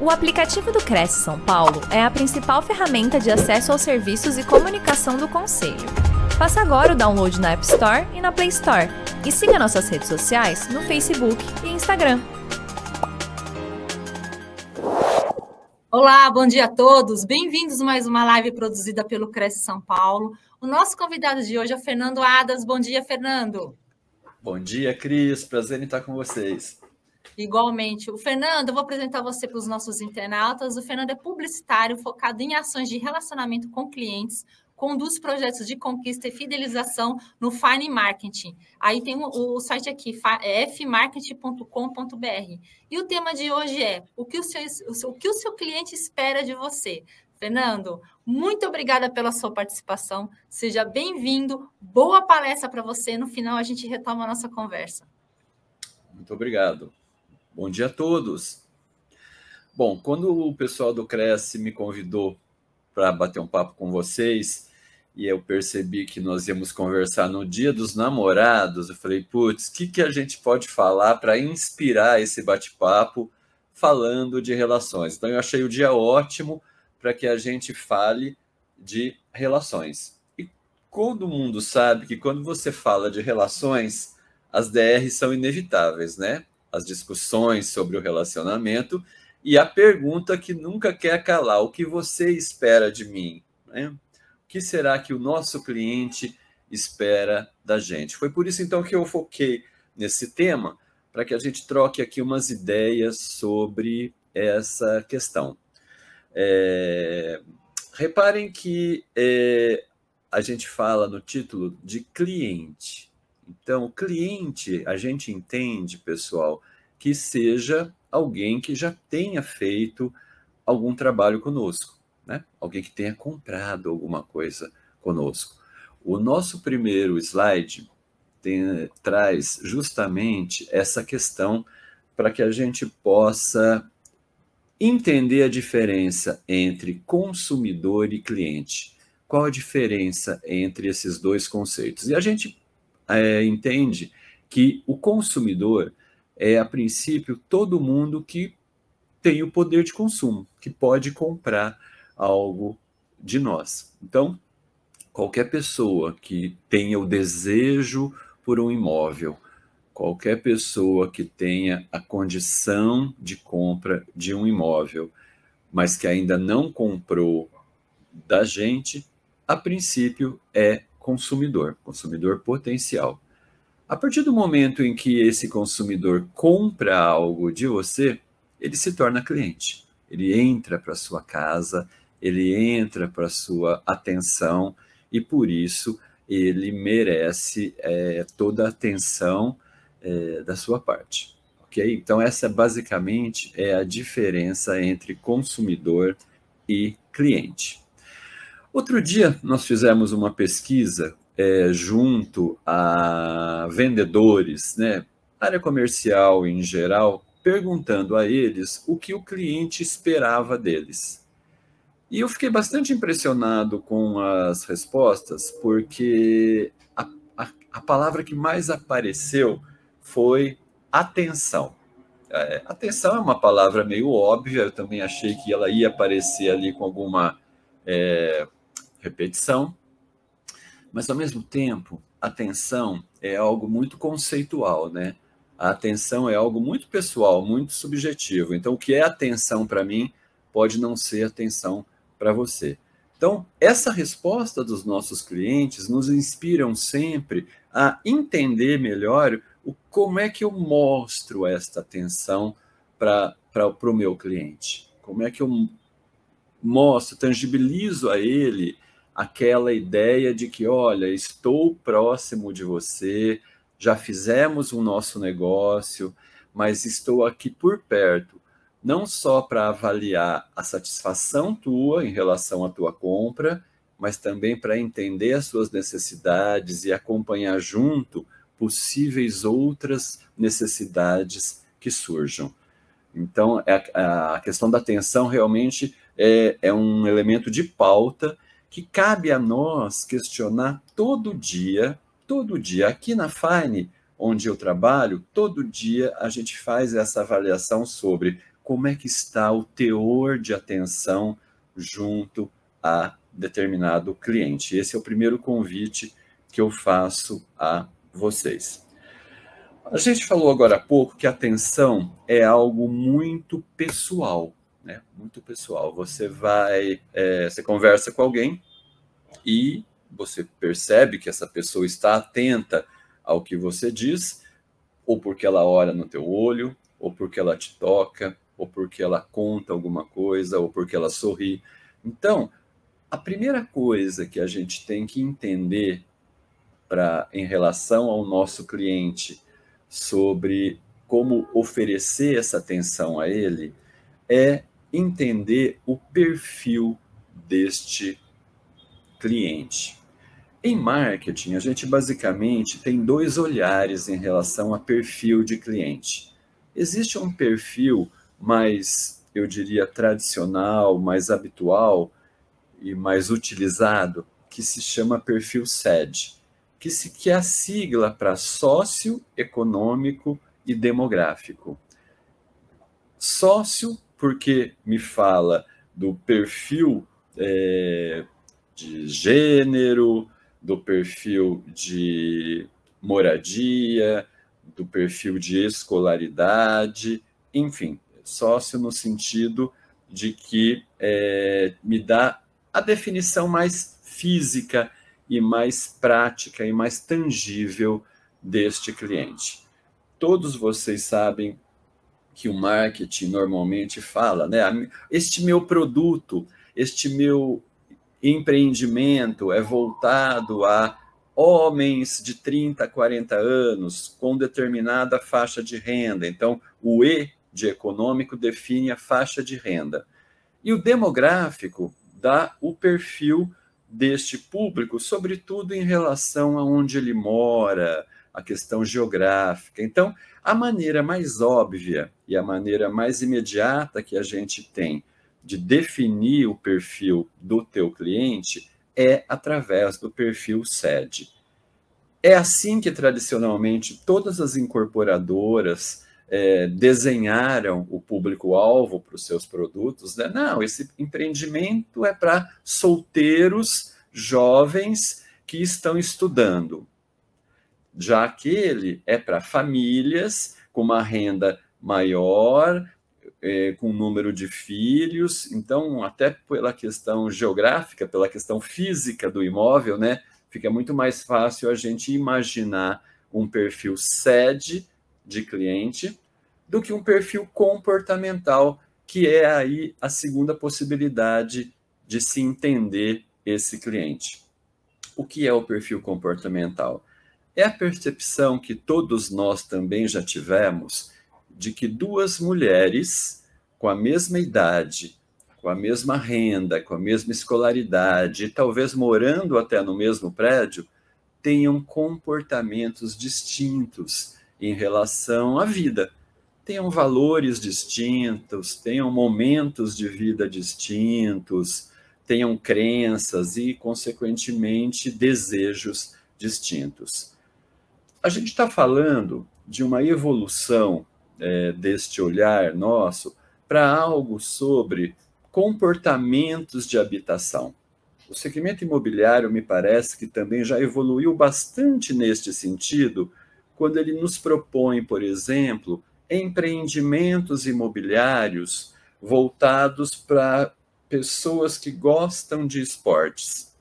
O aplicativo do Cresce São Paulo é a principal ferramenta de acesso aos serviços e comunicação do Conselho. Faça agora o download na App Store e na Play Store. E siga nossas redes sociais no Facebook e Instagram. Olá, bom dia a todos. Bem-vindos a mais uma live produzida pelo Cresce São Paulo. O nosso convidado de hoje é o Fernando Adas. Bom dia, Fernando. Bom dia, Cris. Prazer em estar com vocês. Igualmente. O Fernando, eu vou apresentar você para os nossos internautas. O Fernando é publicitário focado em ações de relacionamento com clientes, conduz projetos de conquista e fidelização no Fine Marketing. Aí tem o, o site aqui, é fmarketing.com.br. E o tema de hoje é o que o, seu, o que o seu cliente espera de você. Fernando, muito obrigada pela sua participação. Seja bem-vindo. Boa palestra para você. No final, a gente retoma a nossa conversa. Muito obrigado. Bom dia a todos. Bom, quando o pessoal do Cresce me convidou para bater um papo com vocês e eu percebi que nós íamos conversar no Dia dos Namorados, eu falei, putz, o que, que a gente pode falar para inspirar esse bate-papo falando de relações? Então, eu achei o dia ótimo para que a gente fale de relações. E todo mundo sabe que quando você fala de relações, as DRs são inevitáveis, né? As discussões sobre o relacionamento e a pergunta que nunca quer calar: o que você espera de mim? Né? O que será que o nosso cliente espera da gente? Foi por isso então que eu foquei nesse tema, para que a gente troque aqui umas ideias sobre essa questão. É... Reparem que é... a gente fala no título de cliente. Então, o cliente, a gente entende, pessoal, que seja alguém que já tenha feito algum trabalho conosco, né? Alguém que tenha comprado alguma coisa conosco. O nosso primeiro slide tem, traz justamente essa questão para que a gente possa entender a diferença entre consumidor e cliente. Qual a diferença entre esses dois conceitos? E a gente é, entende que o consumidor é, a princípio, todo mundo que tem o poder de consumo, que pode comprar algo de nós. Então, qualquer pessoa que tenha o desejo por um imóvel, qualquer pessoa que tenha a condição de compra de um imóvel, mas que ainda não comprou da gente, a princípio é consumidor, consumidor potencial. A partir do momento em que esse consumidor compra algo de você, ele se torna cliente. Ele entra para sua casa, ele entra para sua atenção e por isso ele merece é, toda a atenção é, da sua parte. Ok? Então essa basicamente é a diferença entre consumidor e cliente. Outro dia nós fizemos uma pesquisa é, junto a vendedores, né, área comercial em geral, perguntando a eles o que o cliente esperava deles. E eu fiquei bastante impressionado com as respostas, porque a, a, a palavra que mais apareceu foi atenção. É, atenção é uma palavra meio óbvia, eu também achei que ela ia aparecer ali com alguma é, repetição, mas ao mesmo tempo, atenção é algo muito conceitual, né? A atenção é algo muito pessoal, muito subjetivo. Então, o que é atenção para mim pode não ser atenção para você. Então, essa resposta dos nossos clientes nos inspiram sempre a entender melhor o, como é que eu mostro esta atenção para o meu cliente. Como é que eu mostro, tangibilizo a ele aquela ideia de que, olha, estou próximo de você, já fizemos o nosso negócio, mas estou aqui por perto, não só para avaliar a satisfação tua em relação à tua compra, mas também para entender as suas necessidades e acompanhar junto possíveis outras necessidades que surjam. Então, é a questão da atenção realmente é, é um elemento de pauta que cabe a nós questionar todo dia, todo dia. Aqui na Fine, onde eu trabalho, todo dia a gente faz essa avaliação sobre como é que está o teor de atenção junto a determinado cliente. Esse é o primeiro convite que eu faço a vocês. A gente falou agora há pouco que a atenção é algo muito pessoal, né? Muito pessoal. Você vai, é, você conversa com alguém e você percebe que essa pessoa está atenta ao que você diz, ou porque ela olha no teu olho, ou porque ela te toca, ou porque ela conta alguma coisa, ou porque ela sorri. Então, a primeira coisa que a gente tem que entender para em relação ao nosso cliente sobre como oferecer essa atenção a ele é entender o perfil deste cliente. Em marketing, a gente basicamente tem dois olhares em relação a perfil de cliente. Existe um perfil mais, eu diria, tradicional, mais habitual e mais utilizado, que se chama perfil SED, que, se, que é a sigla para socioeconômico e demográfico. Sócio, porque me fala do perfil é, de gênero, do perfil de moradia, do perfil de escolaridade, enfim, sócio no sentido de que é, me dá a definição mais física e mais prática e mais tangível deste cliente. Todos vocês sabem que o marketing normalmente fala, né? Este meu produto, este meu empreendimento é voltado a homens de 30 a 40 anos com determinada faixa de renda. Então, o E de econômico define a faixa de renda. E o demográfico dá o perfil deste público, sobretudo em relação a onde ele mora, a questão geográfica. Então, a maneira mais óbvia e a maneira mais imediata que a gente tem de definir o perfil do teu cliente é através do perfil SED. É assim que tradicionalmente todas as incorporadoras é, desenharam o público-alvo para os seus produtos. Né? Não, esse empreendimento é para solteiros jovens que estão estudando. Já aquele é para famílias com uma renda maior, é, com número de filhos, então, até pela questão geográfica, pela questão física do imóvel, né, fica muito mais fácil a gente imaginar um perfil sede de cliente do que um perfil comportamental, que é aí a segunda possibilidade de se entender esse cliente. O que é o perfil comportamental? É a percepção que todos nós também já tivemos de que duas mulheres com a mesma idade, com a mesma renda, com a mesma escolaridade, talvez morando até no mesmo prédio, tenham comportamentos distintos em relação à vida. Tenham valores distintos, tenham momentos de vida distintos, tenham crenças e, consequentemente, desejos distintos. A gente está falando de uma evolução é, deste olhar nosso para algo sobre comportamentos de habitação. O segmento imobiliário me parece que também já evoluiu bastante neste sentido, quando ele nos propõe, por exemplo, empreendimentos imobiliários voltados para pessoas que gostam de esportes.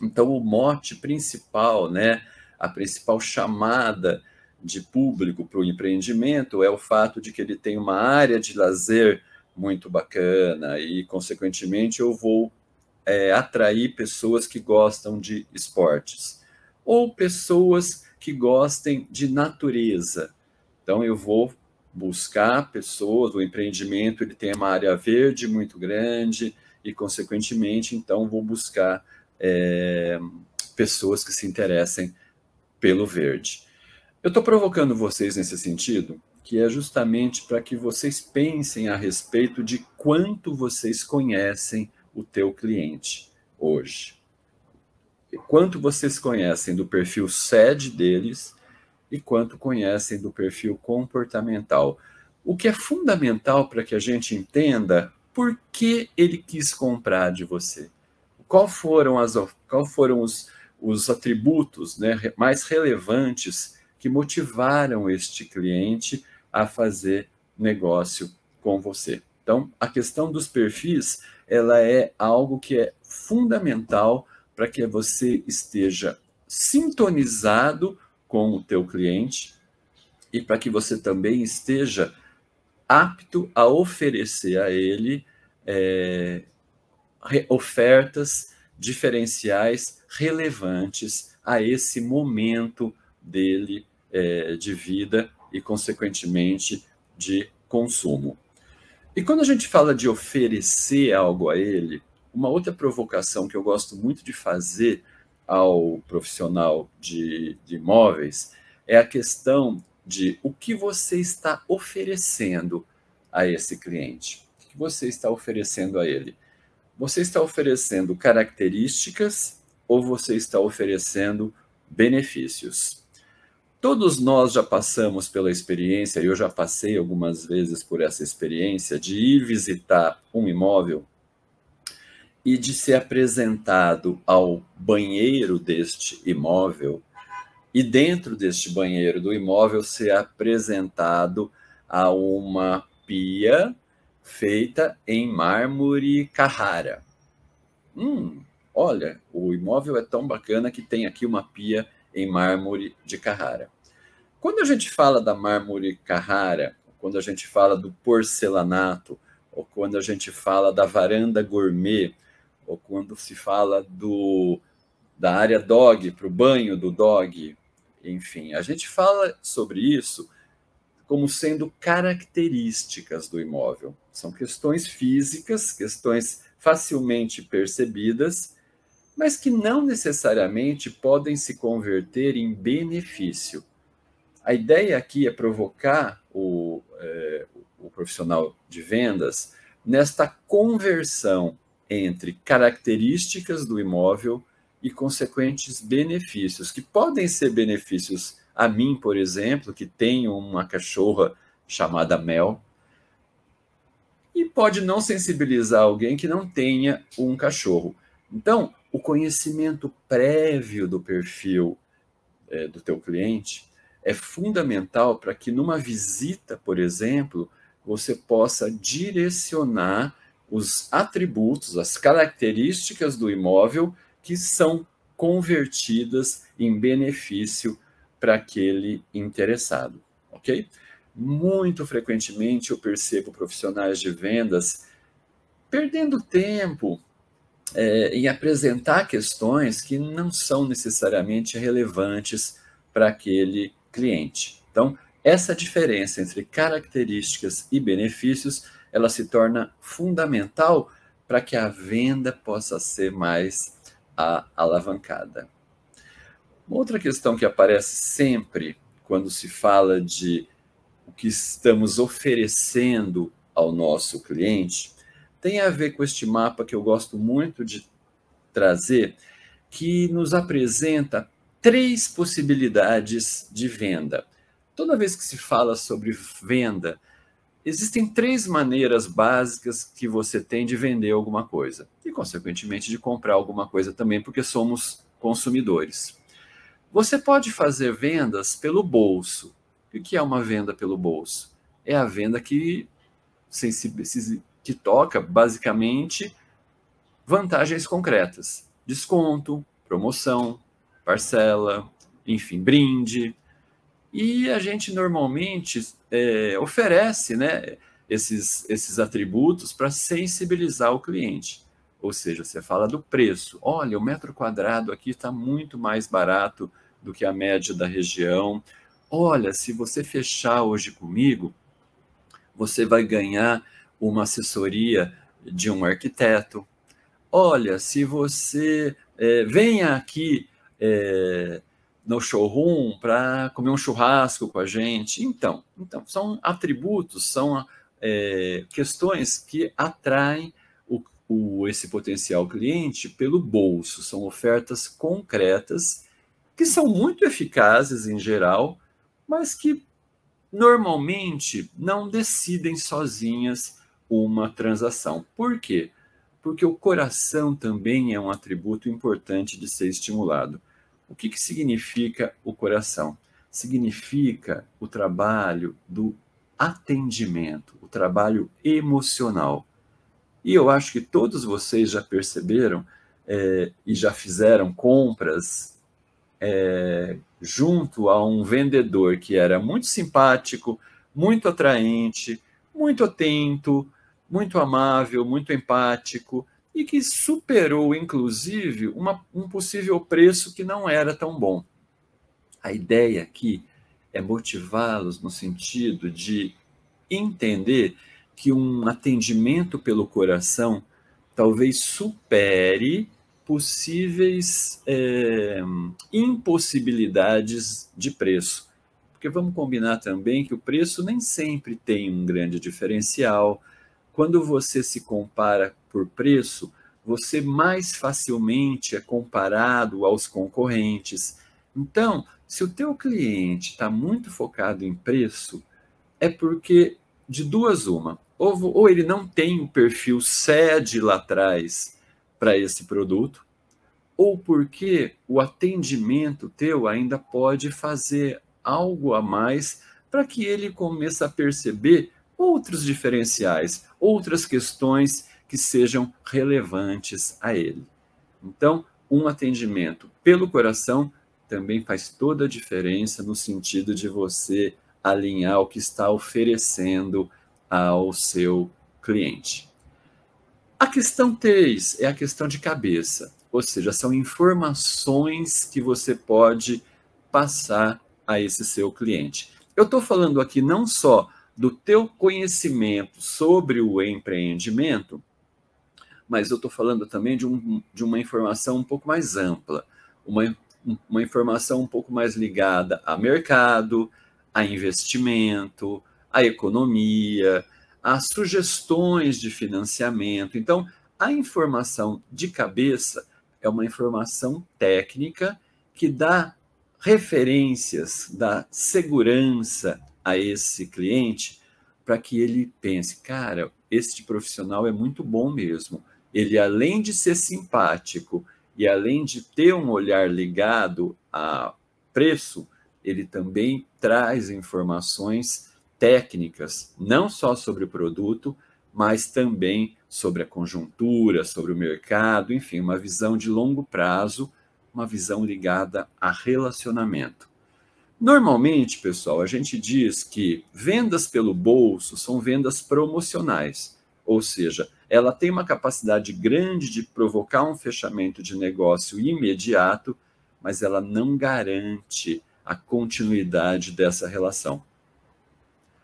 Então, o mote principal, né, a principal chamada de público para o empreendimento é o fato de que ele tem uma área de lazer muito bacana e, consequentemente, eu vou é, atrair pessoas que gostam de esportes ou pessoas que gostem de natureza. Então, eu vou buscar pessoas, o empreendimento ele tem uma área verde muito grande e, consequentemente, então, vou buscar é, pessoas que se interessem pelo verde. Eu estou provocando vocês nesse sentido, que é justamente para que vocês pensem a respeito de quanto vocês conhecem o teu cliente hoje. Quanto vocês conhecem do perfil SED deles e quanto conhecem do perfil comportamental. o que é fundamental para que a gente entenda por que ele quis comprar de você. Qual foram, as, qual foram os, os atributos né, mais relevantes que motivaram este cliente a fazer negócio com você. Então, a questão dos perfis, ela é algo que é fundamental para que você esteja sintonizado com o teu cliente e para que você também esteja apto a oferecer a ele é, ofertas diferenciais relevantes a esse momento dele é, de vida e, consequentemente, de consumo. E quando a gente fala de oferecer algo a ele, uma outra provocação que eu gosto muito de fazer ao profissional de, de imóveis é a questão de o que você está oferecendo a esse cliente. O que você está oferecendo a ele? Você está oferecendo características ou você está oferecendo benefícios? Todos nós já passamos pela experiência, eu já passei algumas vezes por essa experiência, de ir visitar um imóvel e de ser apresentado ao banheiro deste imóvel, e dentro deste banheiro do imóvel ser apresentado a uma pia feita em mármore Carrara. Hum, olha, o imóvel é tão bacana que tem aqui uma pia em mármore de Carrara. Quando a gente fala da mármore Carrara, quando a gente fala do porcelanato, ou quando a gente fala da varanda gourmet, ou quando se fala do, da área dog, para o banho do dog, enfim, a gente fala sobre isso como sendo características do imóvel. São questões físicas, questões facilmente percebidas, mas que não necessariamente podem se converter em benefício. A ideia aqui é provocar o, é, o profissional de vendas nesta conversão entre características do imóvel e consequentes benefícios, que podem ser benefícios a mim, por exemplo, que tenho uma cachorra chamada Mel, e pode não sensibilizar alguém que não tenha um cachorro. Então, o conhecimento prévio do perfil é, do teu cliente é fundamental para que numa visita, por exemplo, você possa direcionar os atributos, as características do imóvel que são convertidas em benefício para aquele interessado, ok? Muito frequentemente eu percebo profissionais de vendas perdendo tempo é, em apresentar questões que não são necessariamente relevantes para aquele cliente. Então, essa diferença entre características e benefícios, ela se torna fundamental para que a venda possa ser mais alavancada. Outra questão que aparece sempre quando se fala de o que estamos oferecendo ao nosso cliente tem a ver com este mapa que eu gosto muito de trazer, que nos apresenta três possibilidades de venda. Toda vez que se fala sobre venda, existem três maneiras básicas que você tem de vender alguma coisa e, consequentemente, de comprar alguma coisa também, porque somos consumidores. Você pode fazer vendas pelo bolso. O que é uma venda pelo bolso? É a venda que que toca basicamente vantagens concretas: desconto, promoção, parcela, enfim, brinde. E a gente normalmente é, oferece né, esses, esses atributos para sensibilizar o cliente. Ou seja, você fala do preço. Olha, o metro quadrado aqui está muito mais barato do que a média da região. Olha, se você fechar hoje comigo, você vai ganhar uma assessoria de um arquiteto. Olha, se você é, venha aqui é, no showroom para comer um churrasco com a gente. Então, então são atributos, são é, questões que atraem o, o, esse potencial cliente pelo bolso. São ofertas concretas que são muito eficazes em geral, mas que normalmente não decidem sozinhas uma transação. Por quê? Porque o coração também é um atributo importante de ser estimulado. O que, que significa o coração? Significa o trabalho do atendimento, o trabalho emocional. E eu acho que todos vocês já perceberam é, e já fizeram compras é, junto a um vendedor que era muito simpático, muito atraente, muito atento, muito amável, muito empático e que superou, inclusive, uma, um possível preço que não era tão bom. A ideia aqui é motivá-los no sentido de entender que um atendimento pelo coração talvez supere possíveis é, impossibilidades de preço. Porque vamos combinar também que o preço nem sempre tem um grande diferencial. Quando você se compara por preço, você mais facilmente é comparado aos concorrentes. Então, se o teu cliente está muito focado em preço, é porque de duas uma, ou, ou ele não tem o perfil sede lá atrás para esse produto, ou porque o atendimento teu ainda pode fazer algo a mais para que ele comece a perceber outros diferenciais, outras questões que sejam relevantes a ele. Então, um atendimento pelo coração também faz toda a diferença no sentido de você alinhar o que está oferecendo ao seu cliente. A questão 3 é a questão de cabeça, ou seja, são informações que você pode passar a esse seu cliente. Eu estou falando aqui não só do teu conhecimento sobre o empreendimento, mas eu estou falando também de, um, de uma informação um pouco mais ampla, uma, uma informação um pouco mais ligada a mercado, a investimento, a economia, as sugestões de financiamento. Então, a informação de cabeça é uma informação técnica que dá referências, dá segurança a esse cliente para que ele pense, cara, este profissional é muito bom mesmo. Ele, além de ser simpático e além de ter um olhar ligado a preço, ele também traz informações técnicas, não só sobre o produto, mas também sobre a conjuntura, sobre o mercado, enfim, uma visão de longo prazo, uma visão ligada a relacionamento. Normalmente, pessoal, a gente diz que vendas pelo bolso são vendas promocionais, ou seja, ela tem uma capacidade grande de provocar um fechamento de negócio imediato, mas ela não garante a continuidade dessa relação.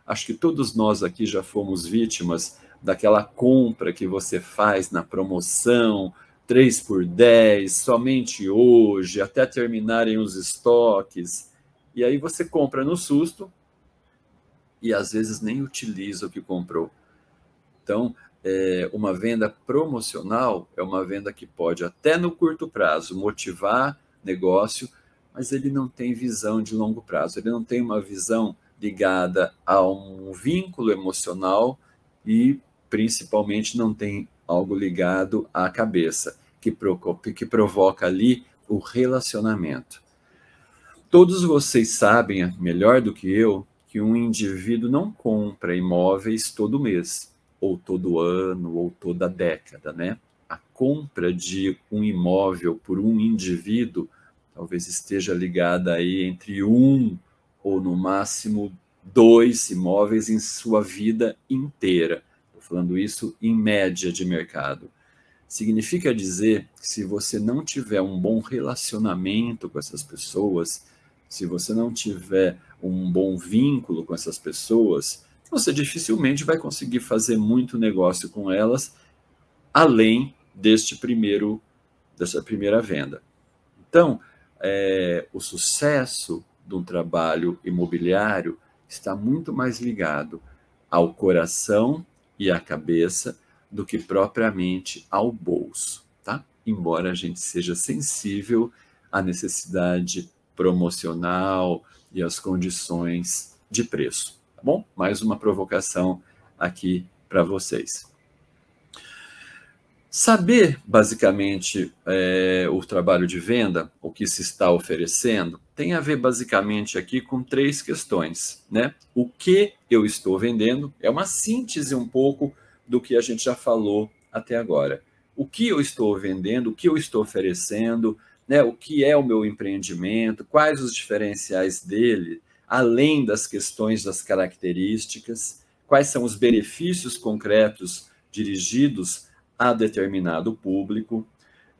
Acho que todos nós aqui já fomos vítimas daquela compra que você faz na promoção, 3 por 10, somente hoje, até terminarem os estoques. E aí você compra no susto e às vezes nem utiliza o que comprou. Então, é, uma venda promocional é uma venda que pode, até no curto prazo, motivar negócio, mas ele não tem visão de longo prazo, ele não tem uma visão ligada a um vínculo emocional e principalmente não tem algo ligado à cabeça, que, provoca, que provoca ali o relacionamento. Todos vocês sabem, melhor do que eu, que um indivíduo não compra imóveis todo mês, ou todo ano, ou toda década, né? A compra de um imóvel por um indivíduo talvez esteja ligada aí entre um ou no máximo dois imóveis em sua vida inteira. Estou falando isso em média de mercado. Significa dizer que se você não tiver um bom relacionamento com essas pessoas, se você não tiver um bom vínculo com essas pessoas, você dificilmente vai conseguir fazer muito negócio com elas além deste primeiro dessa primeira venda. Então, é, o sucesso de um trabalho imobiliário está muito mais ligado ao coração e à cabeça do que propriamente ao bolso, tá? Embora a gente seja sensível à necessidade promocional e às condições de preço. Tá bom? Mais uma provocação aqui para vocês. Saber, basicamente, é, o trabalho de venda, o que se está oferecendo, tem a ver, basicamente, aqui com três questões. Né? O que eu estou vendendo é uma síntese um pouco do que a gente já falou até agora. O que eu estou vendendo, o que eu estou oferecendo, né? o que é o meu empreendimento, quais os diferenciais dele, além das questões das características, quais são os benefícios concretos dirigidos a determinado público,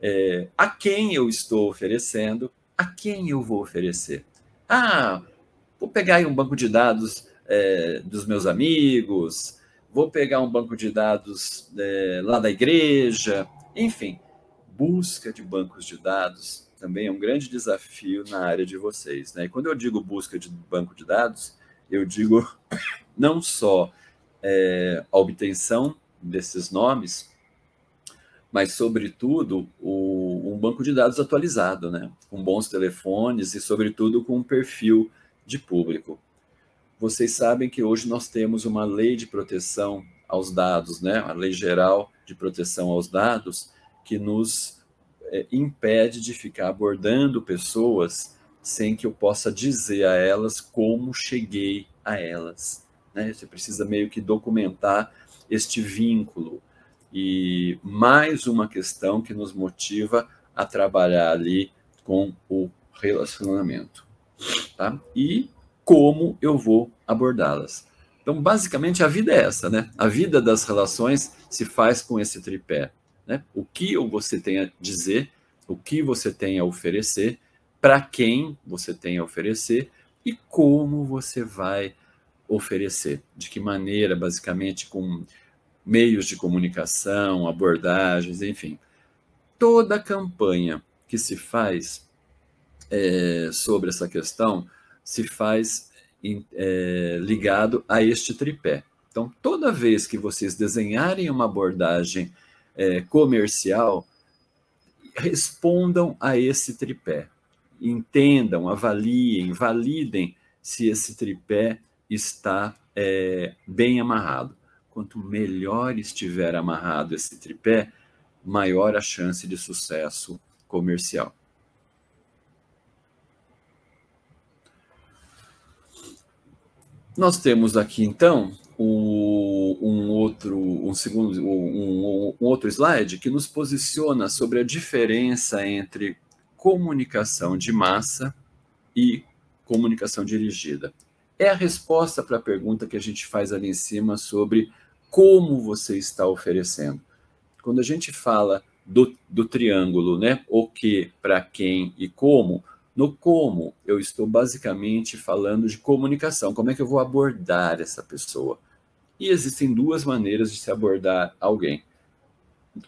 é, a quem eu estou oferecendo, a quem eu vou oferecer. Ah, vou pegar aí um banco de dados é, dos meus amigos, vou pegar um banco de dados é, lá da igreja, enfim, busca de bancos de dados também é um grande desafio na área de vocês. Né? E quando eu digo busca de banco de dados, eu digo não só é, a obtenção desses nomes, mas, sobretudo, o, um banco de dados atualizado, né? com bons telefones e, sobretudo, com um perfil de público. Vocês sabem que hoje nós temos uma lei de proteção aos dados, né? a Lei Geral de Proteção aos Dados, que nos é, impede de ficar abordando pessoas sem que eu possa dizer a elas como cheguei a elas. Né? Você precisa meio que documentar este vínculo e mais uma questão que nos motiva a trabalhar ali com o relacionamento. Tá? E como eu vou abordá-las. Então, basicamente, a vida é essa, né? A vida das relações se faz com esse tripé. Né? O que você tem a dizer, o que você tem a oferecer, para quem você tem a oferecer e como você vai oferecer. De que maneira, basicamente, com meios de comunicação, abordagens, enfim. Toda campanha que se faz é, sobre essa questão se faz é, ligado a este tripé. Então, toda vez que vocês desenharem uma abordagem é, comercial, respondam a esse tripé. Entendam, avaliem, validem se esse tripé está é, bem amarrado quanto melhor estiver amarrado esse tripé, maior a chance de sucesso comercial. Nós temos aqui então um, um outro, um segundo, um, um outro slide que nos posiciona sobre a diferença entre comunicação de massa e comunicação dirigida. É a resposta para a pergunta que a gente faz ali em cima sobre como você está oferecendo. Quando a gente fala do, do triângulo, né? O que, para quem e como, no como eu estou basicamente falando de comunicação, como é que eu vou abordar essa pessoa. E existem duas maneiras de se abordar alguém.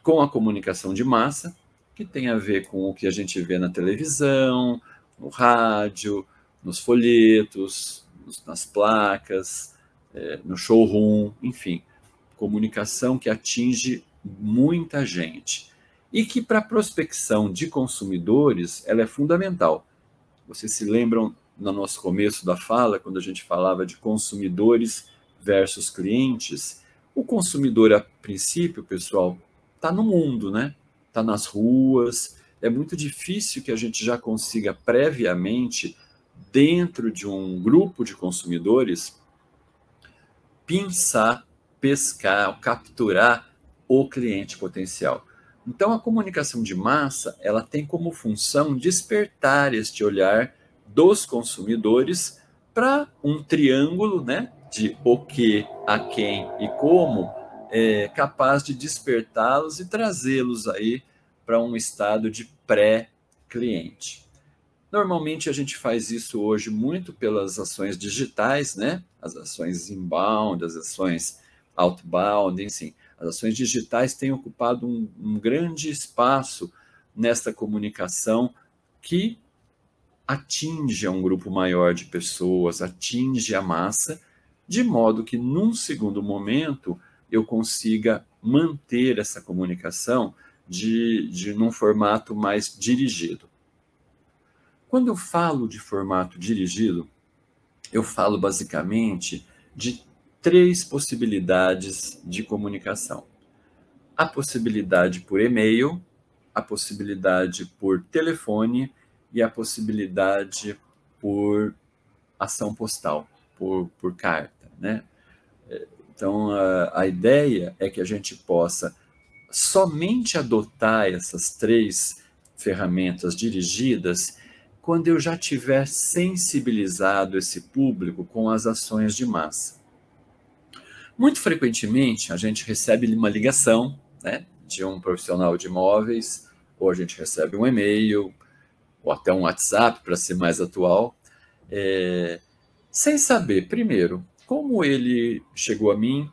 Com a comunicação de massa, que tem a ver com o que a gente vê na televisão, no rádio, nos folhetos, nas placas, é, no showroom, enfim comunicação que atinge muita gente e que para prospecção de consumidores ela é fundamental. Vocês se lembram no nosso começo da fala, quando a gente falava de consumidores versus clientes? O consumidor, a princípio, pessoal, está no mundo, né? Está nas ruas. É muito difícil que a gente já consiga previamente, dentro de um grupo de consumidores, pensar pescar, capturar o cliente potencial. Então, a comunicação de massa, ela tem como função despertar este olhar dos consumidores para um triângulo, né, de o que, a quem e como, é capaz de despertá-los e trazê-los aí para um estado de pré-cliente. Normalmente a gente faz isso hoje muito pelas ações digitais, né? As ações inbound, as ações outbound, enfim. As ações digitais têm ocupado um, um grande espaço nesta comunicação que atinge a um grupo maior de pessoas, atinge a massa, de modo que, num segundo momento, eu consiga manter essa comunicação de, de num formato mais dirigido. Quando eu falo de formato dirigido, eu falo basicamente de três possibilidades de comunicação: a possibilidade por e-mail, a possibilidade por telefone e a possibilidade por ação postal, por, por carta, né? Então, a, a ideia é que a gente possa somente adotar essas três ferramentas dirigidas quando eu já tiver sensibilizado esse público com as ações de massa. Muito frequentemente, a gente recebe uma ligação né, de um profissional de imóveis, ou a gente recebe um e-mail, ou até um WhatsApp, para ser mais atual, é, sem saber, primeiro, como ele chegou a mim,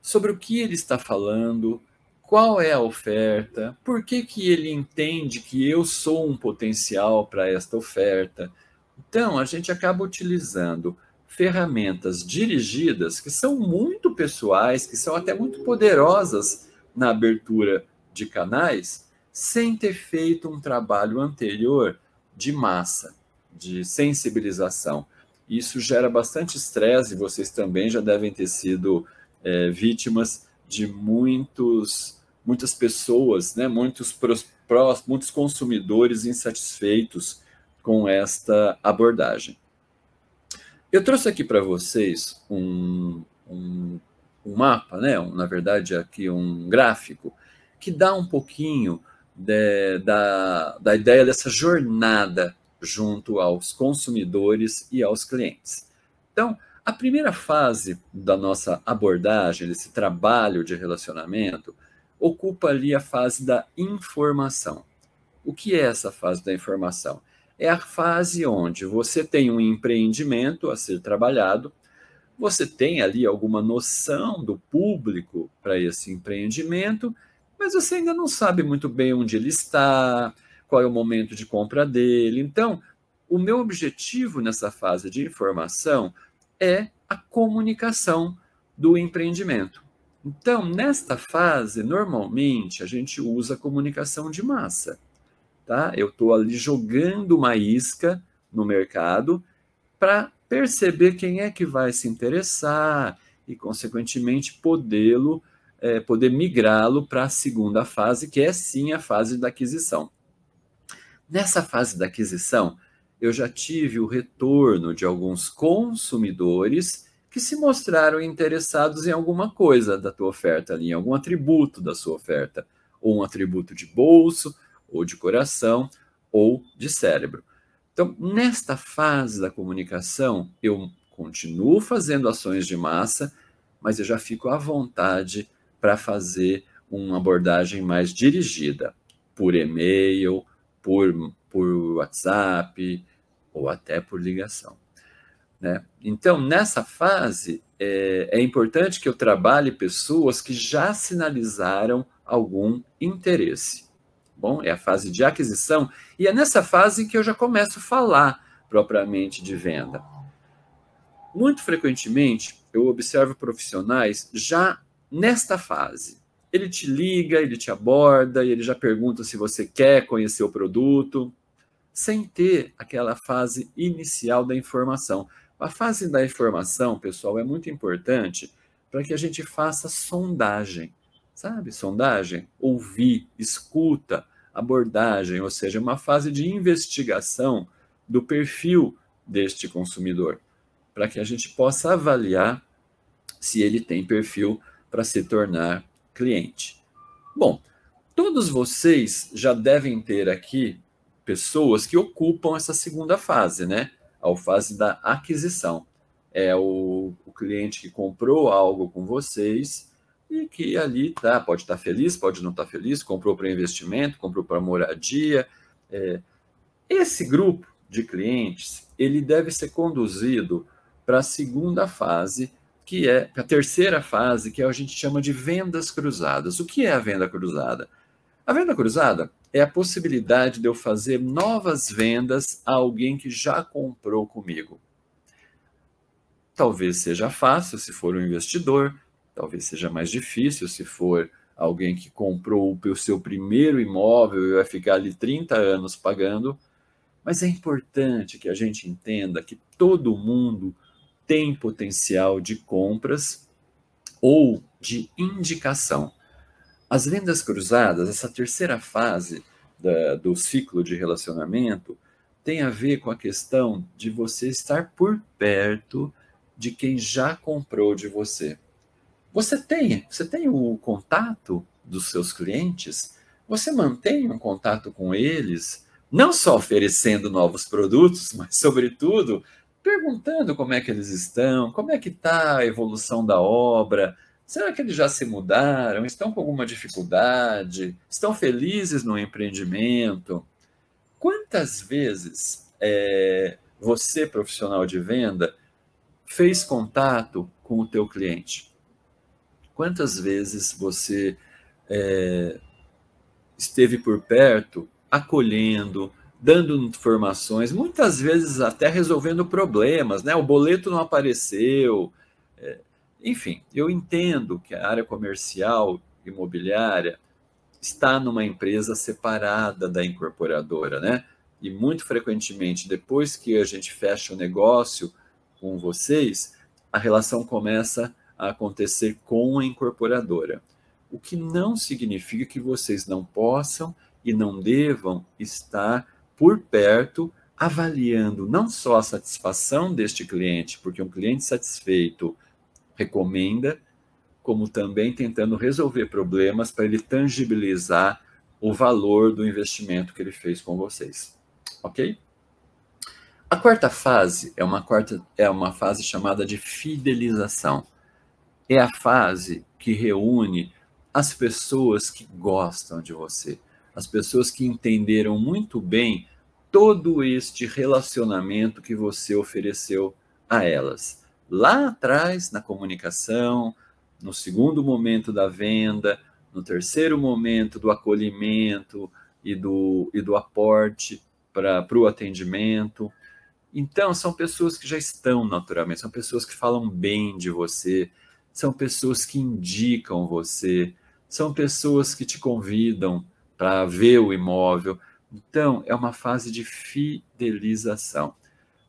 sobre o que ele está falando, qual é a oferta, por que, que ele entende que eu sou um potencial para esta oferta. Então, a gente acaba utilizando ferramentas dirigidas que são muito pessoais, que são até muito poderosas na abertura de canais, sem ter feito um trabalho anterior de massa, de sensibilização. Isso gera bastante estresse, e vocês também já devem ter sido é, vítimas de muitos, muitas pessoas, né, muitos, prós, muitos consumidores insatisfeitos com esta abordagem. Eu trouxe aqui para vocês um, um, um, mapa, né, um, na verdade aqui um gráfico, que dá um pouquinho de, da, da ideia dessa jornada junto aos consumidores e aos clientes. Então, a primeira fase da nossa abordagem, desse trabalho de relacionamento, ocupa ali a fase da informação. O que é essa fase da informação? É a fase onde você tem um empreendimento a ser trabalhado, você tem ali alguma noção do público para esse empreendimento, mas você ainda não sabe muito bem onde ele está, qual é o momento de compra dele. Então, o meu objetivo nessa fase de informação é a comunicação do empreendimento. Então, nesta fase, normalmente a gente usa comunicação de massa. Tá? Eu estou ali jogando uma isca no mercado para perceber quem é que vai se interessar e, consequentemente, podê-lo, é, poder migrá-lo para a segunda fase, que é sim a fase da aquisição. Nessa fase da aquisição, eu já tive o retorno de alguns consumidores que se mostraram interessados em alguma coisa da tua oferta ali, em algum atributo da sua oferta, ou um atributo de bolso, ou de coração, ou de cérebro. Então, nesta fase da comunicação, eu continuo fazendo ações de massa, mas eu já fico à vontade para fazer uma abordagem mais dirigida, por e-mail, por, por WhatsApp ou até por ligação. Né? Então, nessa fase, é, é importante que eu trabalhe pessoas que já sinalizaram algum interesse. Bom, é a fase de aquisição, e é nessa fase que eu já começo a falar propriamente de venda. Muito frequentemente, eu observo profissionais já nesta fase, ele te liga, ele te aborda, e ele já pergunta se você quer conhecer o produto, sem ter aquela fase inicial da informação. A fase da informação, pessoal, é muito importante para que a gente faça sondagem, sabe? Sondagem, ouvir, escuta, abordagem, ou seja, uma fase de investigação do perfil deste consumidor, para que a gente possa avaliar se ele tem perfil para se tornar cliente. Bom, todos vocês já devem ter aqui pessoas que ocupam essa segunda fase, né? A fase da aquisição. É o, o cliente que comprou algo com vocês e que ali tá, pode estar tá feliz, pode não estar tá feliz, comprou para investimento, comprou para moradia. É, esse grupo de clientes ele deve ser conduzido para a segunda fase, que é a terceira fase, que a gente chama de vendas cruzadas. O que é a venda cruzada? A venda cruzada é a possibilidade de eu fazer novas vendas a alguém que já comprou comigo. Talvez seja fácil se for um investidor, talvez seja mais difícil se for alguém que comprou o seu primeiro imóvel e vai ficar ali 30 anos pagando. Mas é importante que a gente entenda que todo mundo tem potencial de compras ou de indicação. As vendas cruzadas, essa terceira fase da, do ciclo de relacionamento, tem a ver com a questão de você estar por perto de quem já comprou de você. Você tem, você tem o contato dos seus clientes? Você mantém um contato com eles, não só oferecendo novos produtos, mas sobretudo perguntando como é que eles estão, como é que está a evolução da obra, será que eles já se mudaram, estão com alguma dificuldade, estão felizes no empreendimento? Quantas vezes é, você, profissional de venda, fez contato com o teu cliente? Quantas vezes você é, esteve por perto, acolhendo, dando informações, muitas vezes até resolvendo problemas, né? O boleto não apareceu. É, enfim, eu entendo que a área comercial imobiliária está numa empresa separada da incorporadora, né? E muito frequentemente, depois que a gente fecha o negócio com vocês, a relação começa a acontecer com a incorporadora. O que não significa que vocês não possam e não devam estar por perto, avaliando não só a satisfação deste cliente, porque um cliente satisfeito recomenda, como também tentando resolver problemas para ele tangibilizar o valor do investimento que ele fez com vocês. Ok? A quarta fase é uma, quarta, é uma fase chamada de fidelização. É a fase que reúne as pessoas que gostam de você, as pessoas que entenderam muito bem todo este relacionamento que você ofereceu a elas. Lá atrás, na comunicação, no segundo momento da venda, no terceiro momento do acolhimento e do, e do aporte para o atendimento. Então, são pessoas que já estão naturalmente, são pessoas que falam bem de você, são pessoas que indicam você, são pessoas que te convidam para ver o imóvel, então, é uma fase de fidelização.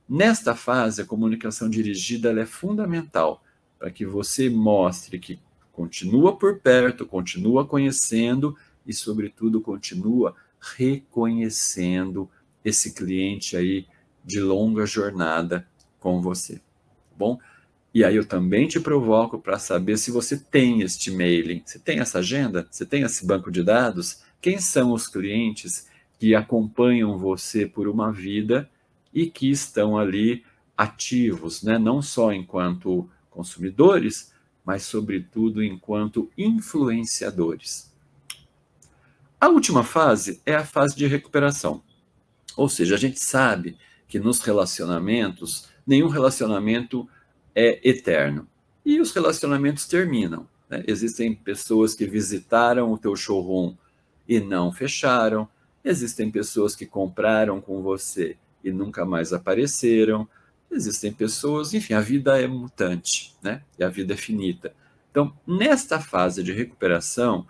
Nesta fase, a comunicação dirigida é fundamental para que você mostre que continua por perto, continua conhecendo e, sobretudo, continua reconhecendo esse cliente aí de longa jornada com você. Tá bom? E aí eu também te provoco para saber se você tem este mailing, você tem essa agenda, você tem esse banco de dados, quem são os clientes que acompanham você por uma vida e que estão ali ativos, né? não só enquanto consumidores, mas sobretudo enquanto influenciadores. A última fase é a fase de recuperação. Ou seja, a gente sabe que nos relacionamentos, nenhum relacionamento é eterno. E os relacionamentos terminam. Né? Existem pessoas que visitaram o teu showroom e não fecharam, Existem pessoas que compraram com você e nunca mais apareceram. Existem pessoas, enfim, a vida é mutante, né? E a vida é finita. Então, nesta fase de recuperação,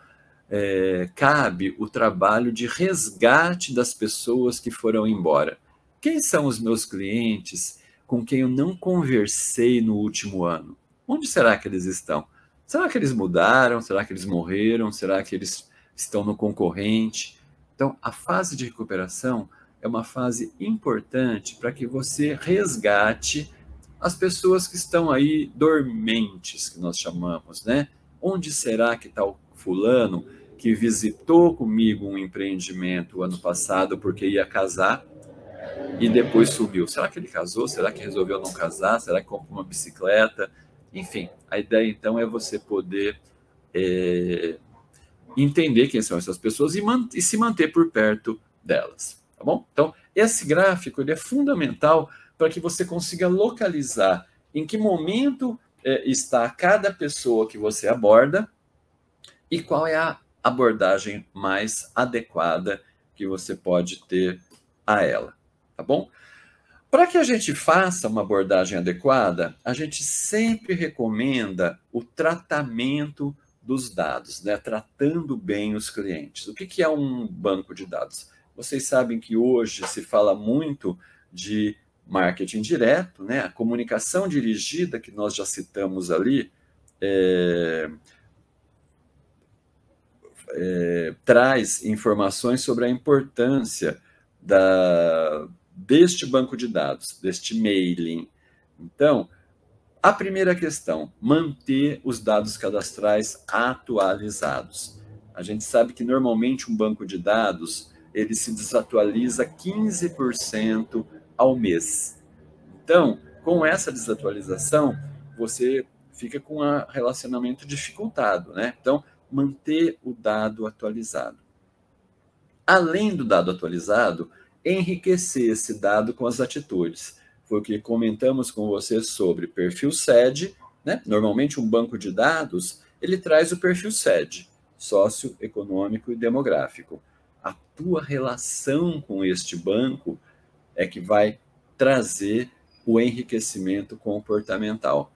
é, cabe o trabalho de resgate das pessoas que foram embora. Quem são os meus clientes com quem eu não conversei no último ano? Onde será que eles estão? Será que eles mudaram? Será que eles morreram? Será que eles estão no concorrente? Então, a fase de recuperação é uma fase importante para que você resgate as pessoas que estão aí dormentes, que nós chamamos, né? Onde será que está o fulano que visitou comigo um empreendimento ano passado porque ia casar e depois subiu? Será que ele casou? Será que resolveu não casar? Será que comprou uma bicicleta? Enfim, a ideia então é você poder é, entender quem são essas pessoas e, e se manter por perto delas, tá bom? Então, esse gráfico ele é fundamental para que você consiga localizar em que momento é, está cada pessoa que você aborda e qual é a abordagem mais adequada que você pode ter a ela, tá bom? Para que a gente faça uma abordagem adequada, a gente sempre recomenda o tratamento dos dados, né? tratando bem os clientes. O que, que é um banco de dados? Vocês sabem que hoje se fala muito de marketing direto, né? A comunicação dirigida que nós já citamos ali é, é, traz informações sobre a importância da, deste banco de dados, deste mailing. Então, a primeira questão, manter os dados cadastrais atualizados. A gente sabe que normalmente um banco de dados ele se desatualiza 15% ao mês. Então, com essa desatualização, você fica com um relacionamento dificultado, né? Então, manter o dado atualizado. Além do dado atualizado, enriquecer esse dado com as atitudes. Foi o que comentamos com você sobre perfil SED, né? Normalmente um banco de dados, ele traz o perfil SED, socioeconômico e demográfico. A tua relação com este banco é que vai trazer o enriquecimento comportamental,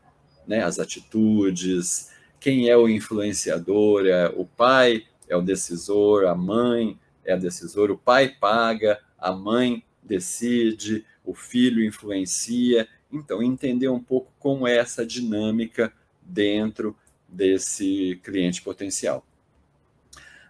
né? As atitudes, quem é o influenciador, é o pai é o decisor, a mãe é a decisora, o pai paga, a mãe decide, o filho influencia. Então, entender um pouco como é essa dinâmica dentro desse cliente potencial.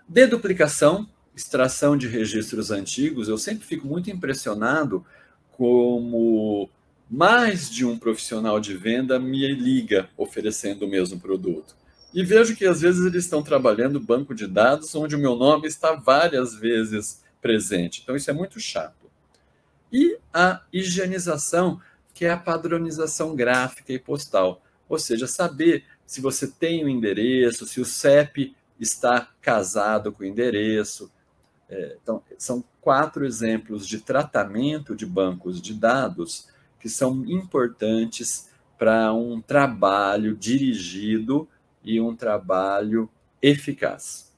Deduplicação, extração de registros antigos, eu sempre fico muito impressionado como mais de um profissional de venda me liga oferecendo o mesmo produto. E vejo que às vezes eles estão trabalhando banco de dados onde o meu nome está várias vezes presente. Então isso é muito chato. E a higienização, que é a padronização gráfica e postal. Ou seja, saber se você tem o endereço, se o CEP está casado com o endereço. É, então, são quatro exemplos de tratamento de bancos de dados que são importantes para um trabalho dirigido e um trabalho eficaz.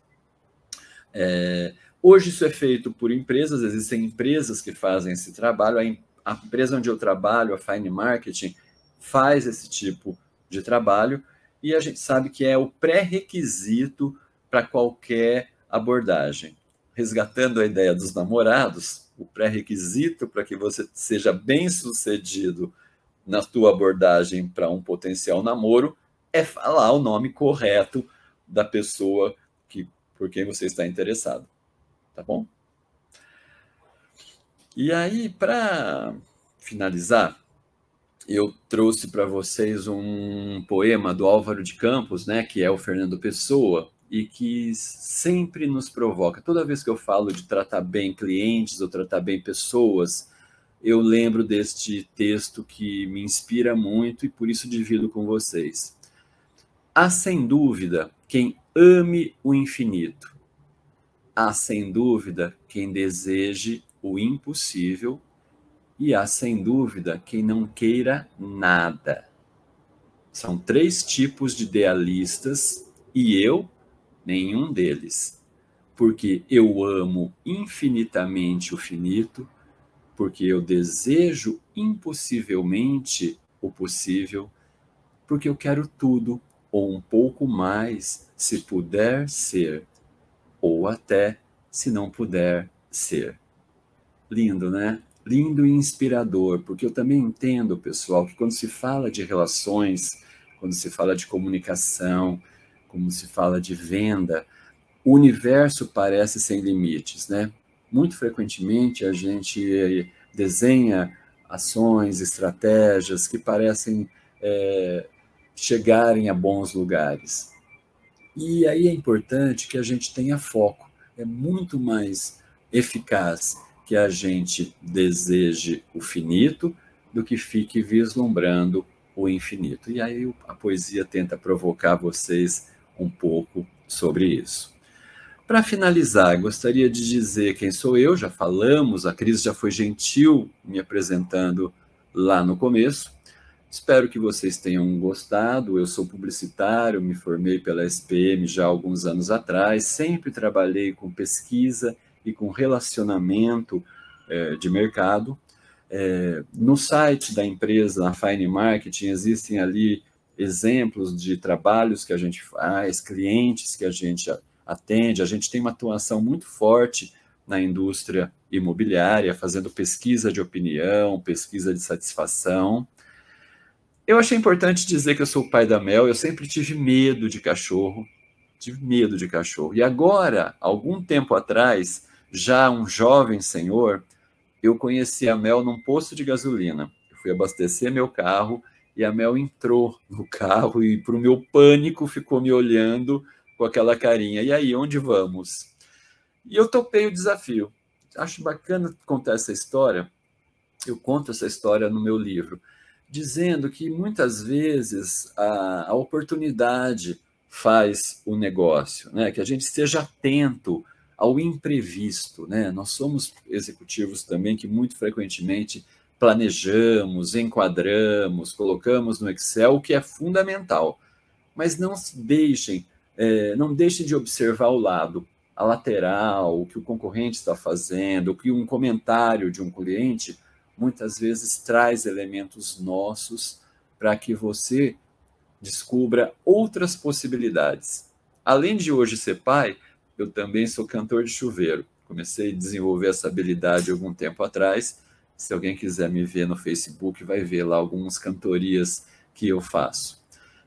É, hoje isso é feito por empresas, existem empresas que fazem esse trabalho. A, empresa onde eu trabalho, a Fine Marketing, faz esse tipo de trabalho e a gente sabe que é o pré-requisito para qualquer abordagem. Resgatando a ideia dos namorados, o pré-requisito para que você seja bem sucedido na tua abordagem para um potencial namoro é falar o nome correto da pessoa que, por quem você está interessado. Tá bom? E aí, para finalizar, eu trouxe para vocês um poema do Álvaro de Campos, né, que é o Fernando Pessoa, e que sempre nos provoca. Toda vez que eu falo de tratar bem clientes ou tratar bem pessoas, eu lembro deste texto que me inspira muito e por isso divido com vocês. Há sem dúvida quem ame o infinito. Há sem dúvida quem deseje o impossível. E há sem dúvida quem não queira nada. São três tipos de idealistas e eu, nenhum deles. Porque eu amo infinitamente o finito, porque eu desejo impossivelmente o possível, porque eu quero tudo ou um pouco mais, se puder ser, ou até se não puder ser. Lindo, né? Lindo e inspirador, porque eu também entendo, pessoal, que quando se fala de relações, quando se fala de comunicação, como se fala de venda, o universo parece sem limites, né? Muito frequentemente a gente desenha ações, estratégias que parecem é, chegarem a bons lugares. E aí é importante que a gente tenha foco. É muito mais eficaz que a gente deseje o finito do que fique vislumbrando o infinito. E aí a poesia tenta provocar vocês um pouco sobre isso. Para finalizar, gostaria de dizer quem sou eu, já falamos, a Cris já foi gentil me apresentando lá no começo. Espero que vocês tenham gostado. Eu sou publicitário, me formei pela SPM já há alguns anos atrás, sempre trabalhei com pesquisa e com relacionamento é, de mercado. É, no site da empresa, na Fine Marketing, existem ali exemplos de trabalhos que a gente faz, clientes que a gente atende. A gente tem uma atuação muito forte na indústria imobiliária, fazendo pesquisa de opinião, pesquisa de satisfação. Eu achei importante dizer que eu sou o pai da Mel, eu sempre tive medo de cachorro, tive medo de cachorro. E agora, algum tempo atrás, já um jovem senhor, eu conheci a Mel num posto de gasolina. Eu fui abastecer meu carro e a Mel entrou no carro e, para o meu pânico, ficou me olhando com aquela carinha. E aí, onde vamos? E eu topei o desafio. Acho bacana contar essa história. Eu conto essa história no meu livro, dizendo que muitas vezes a, a oportunidade faz o negócio, né? que a gente esteja atento ao imprevisto. Né? Nós somos executivos também que muito frequentemente planejamos, enquadramos, colocamos no Excel, o que é fundamental. Mas não deixem, é, não deixem de observar o lado, a lateral, o que o concorrente está fazendo, o que um comentário de um cliente muitas vezes traz elementos nossos para que você descubra outras possibilidades. Além de hoje ser pai, eu também sou cantor de chuveiro. Comecei a desenvolver essa habilidade algum tempo atrás. Se alguém quiser me ver no Facebook, vai ver lá algumas cantorias que eu faço.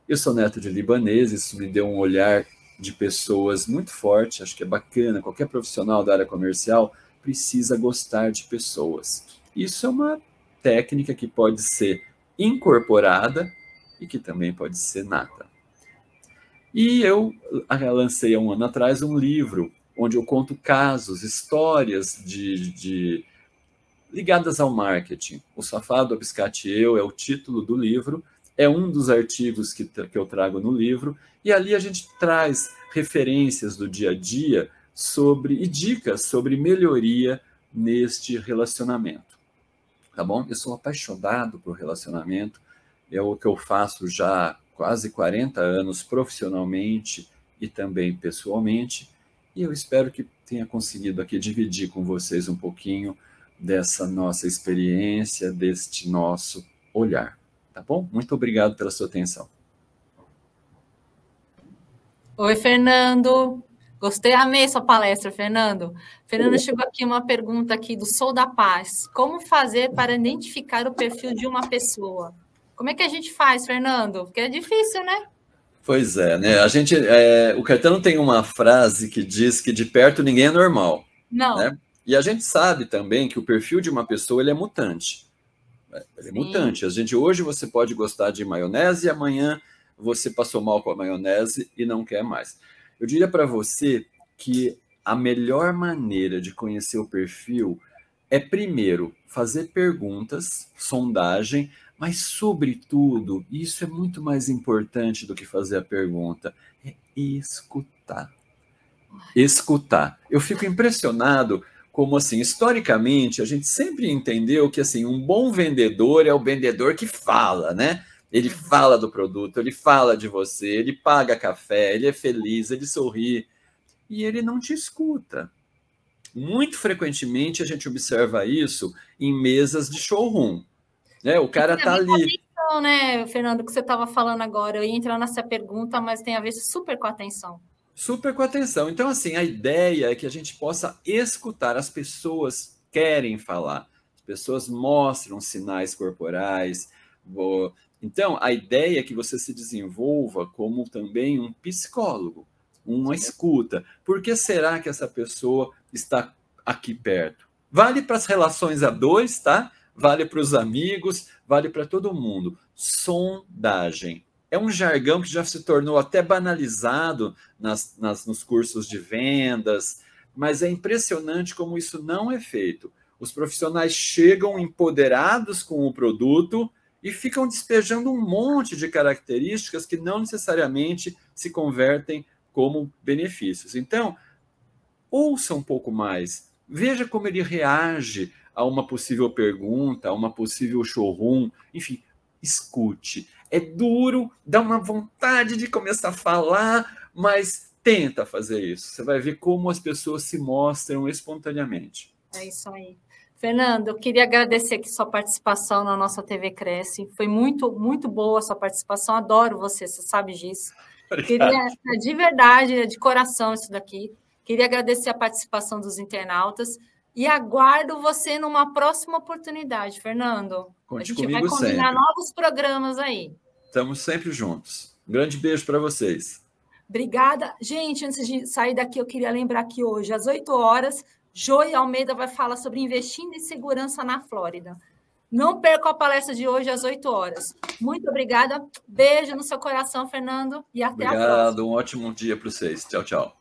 Eu sou neto de libanês, isso me deu um olhar de pessoas muito forte, acho que é bacana. Qualquer profissional da área comercial precisa gostar de pessoas. Isso é uma técnica que pode ser incorporada e que também pode ser nata. E eu lancei há um ano atrás um livro onde eu conto casos, histórias de, de ligadas ao marketing. O Safado Abiscate Eu é o título do livro, é um dos artigos que, que eu trago no livro, e ali a gente traz referências do dia a dia sobre e dicas sobre melhoria neste relacionamento. Tá bom? Eu sou apaixonado por relacionamento, é o que eu faço já quase 40 anos profissionalmente e também pessoalmente, e eu espero que tenha conseguido aqui dividir com vocês um pouquinho dessa nossa experiência, deste nosso olhar. Tá bom? Muito obrigado pela sua atenção. Oi, Fernando. Gostei, amei sua palestra, Fernando. Fernando, chegou aqui uma pergunta aqui do Sou da Paz. Como fazer para identificar o perfil de uma pessoa? Como é que a gente faz, Fernando? Porque é difícil, né? Pois é, né? A gente, é, o Caetano tem uma frase que diz que de perto ninguém é normal. Não. Né? E a gente sabe também que o perfil de uma pessoa ele é mutante. Ele é Sim. mutante. A gente hoje você pode gostar de maionese e amanhã você passou mal com a maionese e não quer mais. Eu diria para você que a melhor maneira de conhecer o perfil é primeiro fazer perguntas, sondagem, mas, sobretudo, isso é muito mais importante do que fazer a pergunta, é escutar. Escutar. Eu fico impressionado como assim, historicamente, a gente sempre entendeu que assim, um bom vendedor é o vendedor que fala, né? Ele fala do produto, ele fala de você, ele paga café, ele é feliz, ele sorri e ele não te escuta. Muito frequentemente a gente observa isso em mesas de showroom. Né? O cara tá ali. Atenção, né, Fernando, que você estava falando agora. Eu ia entrar nessa pergunta, mas tem a ver super com atenção. Super com atenção. Então, assim, a ideia é que a gente possa escutar. As pessoas querem falar, as pessoas mostram sinais corporais. Então, a ideia é que você se desenvolva como também um psicólogo, uma escuta. Por que será que essa pessoa está aqui perto? Vale para as relações a dois, tá? vale para os amigos, vale para todo mundo. Sondagem. É um jargão que já se tornou até banalizado nas, nas, nos cursos de vendas, mas é impressionante como isso não é feito. Os profissionais chegam empoderados com o produto e ficam despejando um monte de características que não necessariamente se convertem como benefícios. Então, ouça um pouco mais, veja como ele reage a uma possível pergunta, a uma possível showroom, enfim, escute. É duro, dá uma vontade de começar a falar, mas tenta fazer isso. Você vai ver como as pessoas se mostram espontaneamente. É isso aí. Fernando, eu queria agradecer aqui sua participação na nossa TV Cresce. Foi muito, muito boa a sua participação. Adoro você, você sabe disso. Queria, de verdade, de coração, isso daqui. Queria agradecer a participação dos internautas e aguardo você numa próxima oportunidade, Fernando. Conte a gente vai combinar sempre. novos programas aí. Estamos sempre juntos. Um grande beijo para vocês. Obrigada. Gente, antes de sair daqui, eu queria lembrar que hoje, às 8 horas, Joy Almeida vai falar sobre investindo em segurança na Flórida. Não perca a palestra de hoje às 8 horas. Muito obrigada. Beijo no seu coração, Fernando, e até Obrigado. a próxima. Um ótimo dia para vocês. Tchau, tchau.